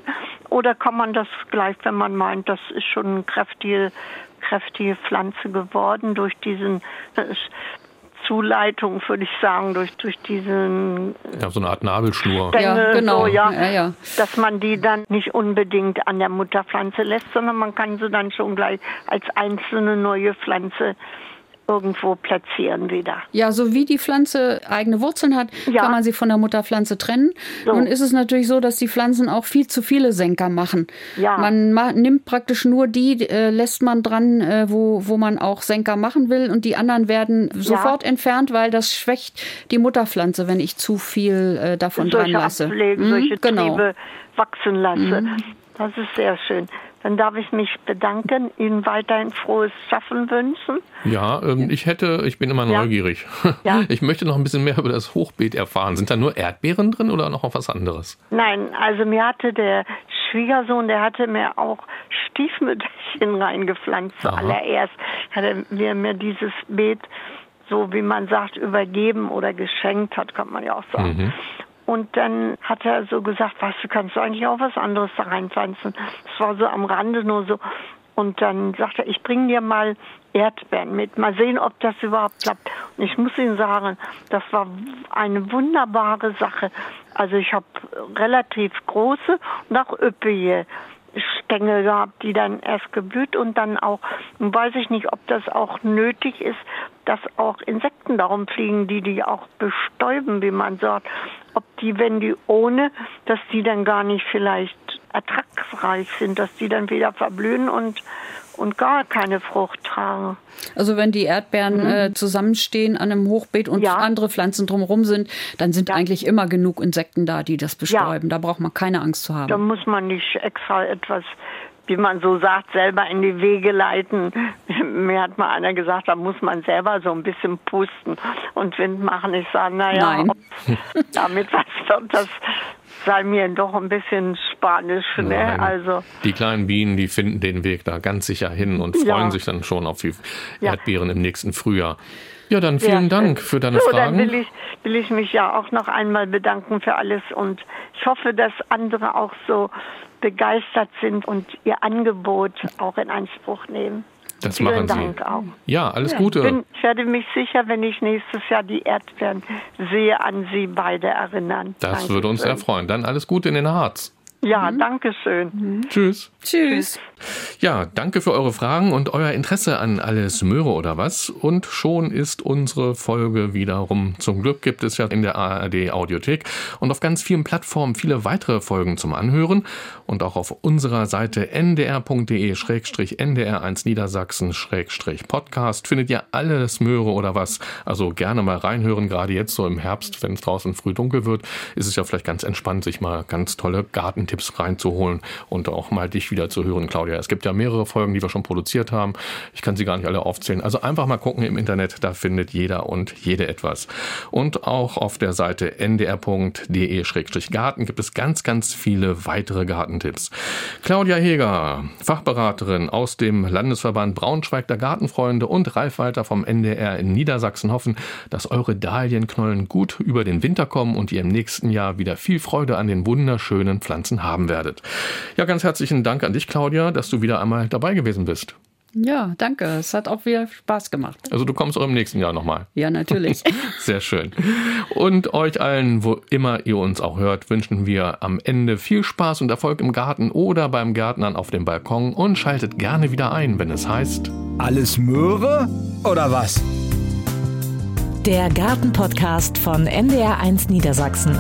S7: Oder kann man das gleich, wenn man meint, das ist schon eine kräftige, kräftige Pflanze geworden durch diesen äh, Zuleitung, würde ich sagen, durch, durch diesen
S3: Ja, so eine Art Nabelschnur.
S7: Stängel,
S4: Ja, genau.
S7: so, ja,
S4: Ja, ja.
S7: dass man die dann nicht unbedingt an der Mutterpflanze lässt, sondern man kann sie dann schon gleich als einzelne neue Pflanze irgendwo platzieren wieder.
S4: Ja, so wie die Pflanze eigene Wurzeln hat,
S7: Ja.
S4: kann man sie von der Mutterpflanze trennen.
S7: So.
S4: Nun ist es natürlich so, dass die Pflanzen auch viel zu viele Senker machen.
S7: Ja.
S4: Man ma nimmt praktisch nur die, äh, lässt man dran, äh, wo, wo man auch Senker machen will und die anderen werden sofort entfernt, weil das schwächt die Mutterpflanze, wenn ich zu viel äh, davon dran
S7: solche
S4: lasse.
S7: Ablegen,
S4: Mhm,
S7: solche
S4: genau.
S7: Triebe wachsen lasse. Das ist sehr schön. Dann darf ich mich bedanken, Ihnen weiterhin frohes Schaffen wünschen.
S3: Ja, ähm, ich hätte, ich bin immer
S7: Ja.
S3: neugierig.
S7: Ja.
S3: Ich möchte noch ein bisschen mehr über das Hochbeet erfahren. Sind da nur Erdbeeren drin oder noch was anderes?
S7: Nein, also mir hatte der Schwiegersohn, der hatte mir auch Stiefmütterchen reingepflanzt
S3: Aha.
S7: zuallererst. Hat er mir, mir dieses Beet, so wie man sagt, übergeben oder geschenkt hat, kann man ja auch sagen.
S3: Mhm.
S7: Und dann hat er so gesagt, weißt du, kannst du eigentlich auch was anderes da reinpflanzen. Das war so am Rande nur so. Und dann sagte er, ich bringe dir mal Erdbeeren mit. Mal sehen, ob das überhaupt klappt. Und ich muss Ihnen sagen, das war eine wunderbare Sache. Also ich habe relativ große und auch üppige Stängel gehabt, die dann erst geblüht und dann auch, weiß ich nicht, ob das auch nötig ist, dass auch Insekten darum fliegen, die die auch bestäuben, wie man sagt. Ob die, wenn die ohne, dass die dann gar nicht vielleicht ertragsreich sind, dass die dann wieder verblühen und, und gar keine Frucht tragen.
S4: Also wenn die Erdbeeren äh, zusammenstehen an einem Hochbeet und
S7: Mhm. Ja.
S4: andere Pflanzen drumherum sind, dann sind
S7: Ja.
S4: eigentlich immer genug Insekten da, die das bestäuben. Da braucht man keine Angst zu haben.
S7: Da muss man nicht extra etwas, wie man so sagt, selber in die Wege leiten. Mir hat mal einer gesagt, da muss man selber so ein bisschen pusten und Wind machen. Ich sage, naja,
S4: Nein.
S7: damit was wird, das sei mir doch ein bisschen Spanisch. Ne?
S3: Nein.
S7: Also
S3: Die kleinen Bienen, die finden den Weg da ganz sicher hin und
S7: Ja.
S3: freuen sich dann schon auf die
S7: Ja.
S3: Erdbeeren im nächsten Frühjahr. Ja, dann vielen Dank
S7: schön.
S3: für deine
S7: so,
S3: Fragen.
S7: Dann will ich, will ich mich ja auch noch einmal bedanken für alles und ich hoffe, dass andere auch so begeistert sind und ihr Angebot auch in Anspruch nehmen.
S3: Das
S7: Vielen
S3: machen Sie.
S7: Dank auch.
S3: Ja, alles Gute.
S7: Bin, ich werde mich sicher, wenn ich nächstes Jahr die Erdbeeren sehe, an Sie beide erinnern.
S3: das
S7: Dankeschön.
S3: würde uns sehr freuen. Dann alles Gute in den Harz.
S7: Ja, danke schön.
S3: Tschüss.
S4: Tschüss.
S3: Ja, danke für eure Fragen und euer Interesse an alles Möhre oder was. Und schon ist unsere Folge wieder rum. Zum Glück gibt es ja in der ARD Audiothek und auf ganz vielen Plattformen viele weitere Folgen zum Anhören. Und auch auf unserer Seite ndr.de-ndr1 Niedersachsen-podcast findet ihr alles Möhre oder was. Also gerne mal reinhören, gerade jetzt so im Herbst, wenn es draußen früh dunkel wird, ist es ja vielleicht ganz entspannt, sich mal ganz tolle Gartentipps reinzuholen und auch mal dich wieder zu hören, Claudia. Es gibt ja mehrere Folgen, die wir schon produziert haben. Ich kann sie gar nicht alle aufzählen. Also einfach mal gucken im Internet, da findet jeder und jede etwas. Und auch auf der Seite ndr.de-garten gibt es ganz, ganz viele weitere Gartentipps. Claudia Heger, Fachberaterin aus dem Landesverband Braunschweig der Gartenfreunde und Ralf Walter vom NDR in Niedersachsen hoffen, dass eure Dahlienknollen gut über den Winter kommen und ihr im nächsten Jahr wieder viel Freude an den wunderschönen Pflanzen haben werdet. Ja, ganz herzlichen Dank an dich, Claudia, dass du wieder einmal dabei gewesen bist.
S4: Ja, danke. Es hat auch wieder Spaß gemacht.
S3: Also du kommst auch im nächsten Jahr nochmal.
S4: Ja, natürlich.
S3: Sehr schön. Und euch allen, wo immer ihr uns auch hört, wünschen wir am Ende viel Spaß und Erfolg im Garten oder beim Gärtnern auf dem Balkon und schaltet gerne wieder ein, wenn es heißt.
S1: Alles Möhre oder was?
S2: Der Gartenpodcast von NDR1 Niedersachsen.